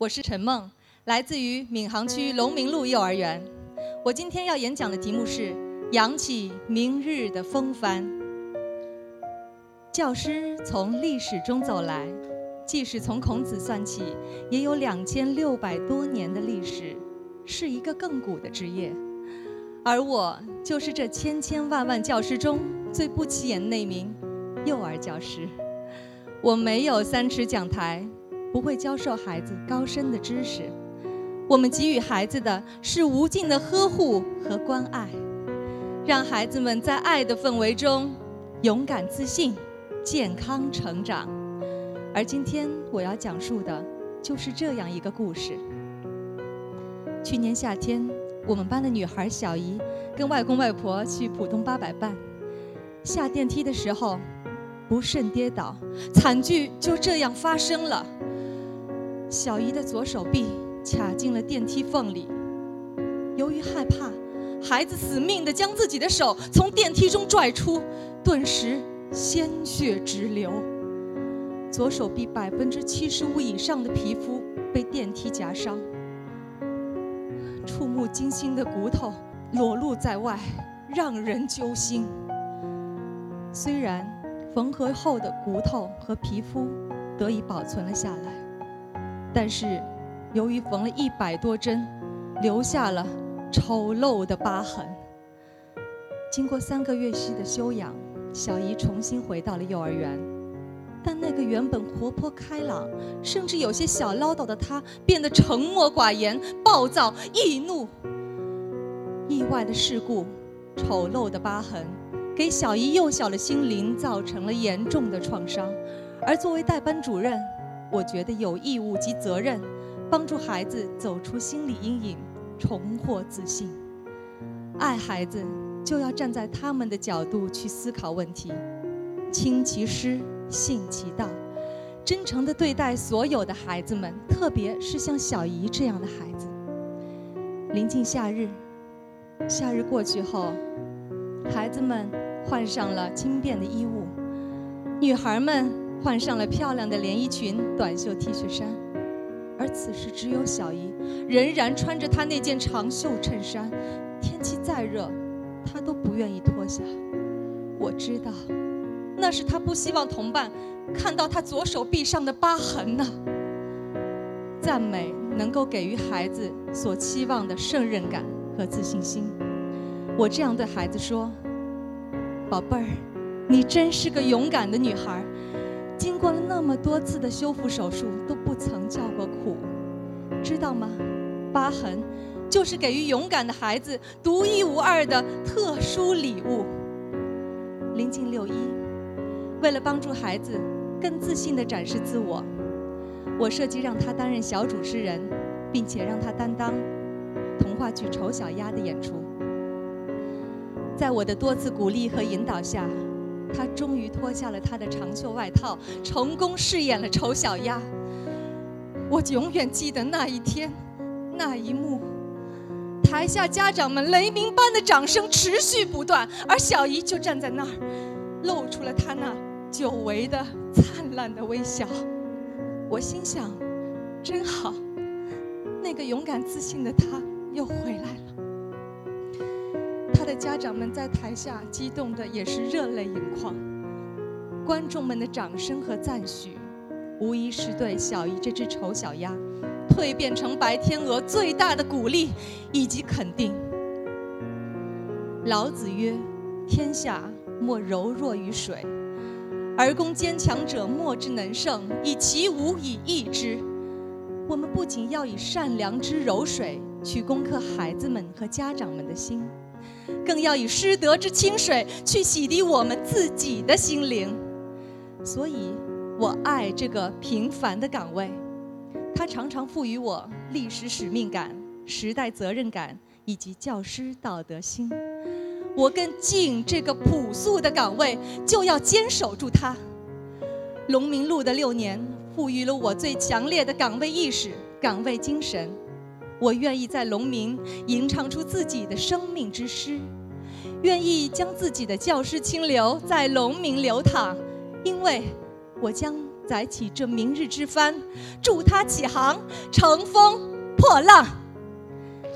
我是陈梦，来自于闵行区龙明路幼儿园。我今天要演讲的题目是“扬起明日的风帆”。教师从历史中走来，即使从孔子算起，也有两千六百多年的历史，是一个亘古的职业。而我就是这千千万万教师中最不起眼的那名幼儿教师。我没有三尺讲台，不会教授孩子高深的知识。我们给予孩子的是无尽的呵护和关爱，让孩子们在爱的氛围中勇敢自信、健康成长。而今天我要讲述的就是这样一个故事。去年夏天。我们班的女孩小姨跟外公外婆去浦东八百办，下电梯的时候不慎跌倒，惨剧就这样发生了。小姨的左手臂卡进了电梯缝里，由于害怕，孩子死命地将自己的手从电梯中拽出，顿时鲜血直流，左手臂百分之七十五以上的皮肤被电梯夹伤。触目惊心的骨头裸露在外，让人揪心。虽然缝合后的骨头和皮肤得以保存了下来，但是由于缝了一百多针，留下了丑陋的疤痕。经过三个月息的休养，小姨重新回到了幼儿园。但那个原本活泼开朗，甚至有些小唠叨的他，变得沉默寡言、暴躁易怒。意外的事故，丑陋的疤痕，给小姨幼小的心灵造成了严重的创伤。而作为代班主任，我觉得有义务及责任，帮助孩子走出心理阴影，重获自信。爱孩子，就要站在他们的角度去思考问题，亲其师。信其道，真诚地对待所有的孩子们，特别是像小姨这样的孩子。临近夏日，夏日过去后，孩子们换上了轻便的衣物，女孩们换上了漂亮的连衣裙、短袖 T 恤衫，而此时只有小姨仍然穿着她那件长袖衬衫，天气再热，她都不愿意脱下。我知道。那是他不希望同伴看到他左手臂上的疤痕呢。赞美能够给予孩子所期望的胜任感和自信心。我这样对孩子说：“宝贝儿，你真是个勇敢的女孩，经过了那么多次的修复手术都不曾叫过苦，知道吗？疤痕就是给予勇敢的孩子独一无二的特殊礼物。”临近六一。为了帮助孩子更自信地展示自我，我设计让他担任小主持人，并且让他担当童话剧《丑小鸭》的演出。在我的多次鼓励和引导下，他终于脱下了他的长袖外套，成功饰演了丑小鸭。我永远记得那一天，那一幕。台下家长们雷鸣般的掌声持续不断，而小姨就站在那儿，露出了她那。久违的灿烂的微笑，我心想，真好，那个勇敢自信的他又回来了。的家长们在台下激动的也是热泪盈眶，观众们的掌声和赞许，无疑是对小姨这只丑小鸭蜕变成白天鹅最大的鼓励以及肯定。老子曰：“天下莫柔弱于水。”而攻坚强者，莫之能胜，以其无以易之。我们不仅要以善良之柔水去攻克孩子们和家长们的心，更要以师德之清水去洗涤我们自己的心灵。所以，我爱这个平凡的岗位，它常常赋予我历史使命感、时代责任感以及教师道德心。我更敬这个朴素的岗位，就要坚守住它。龙明路的六年，赋予了我最强烈的岗位意识、岗位精神。我愿意在龙鸣吟唱出自己的生命之诗，愿意将自己的教师清流在龙鸣流淌，因为我将载起这明日之帆，助他起航，乘风破浪。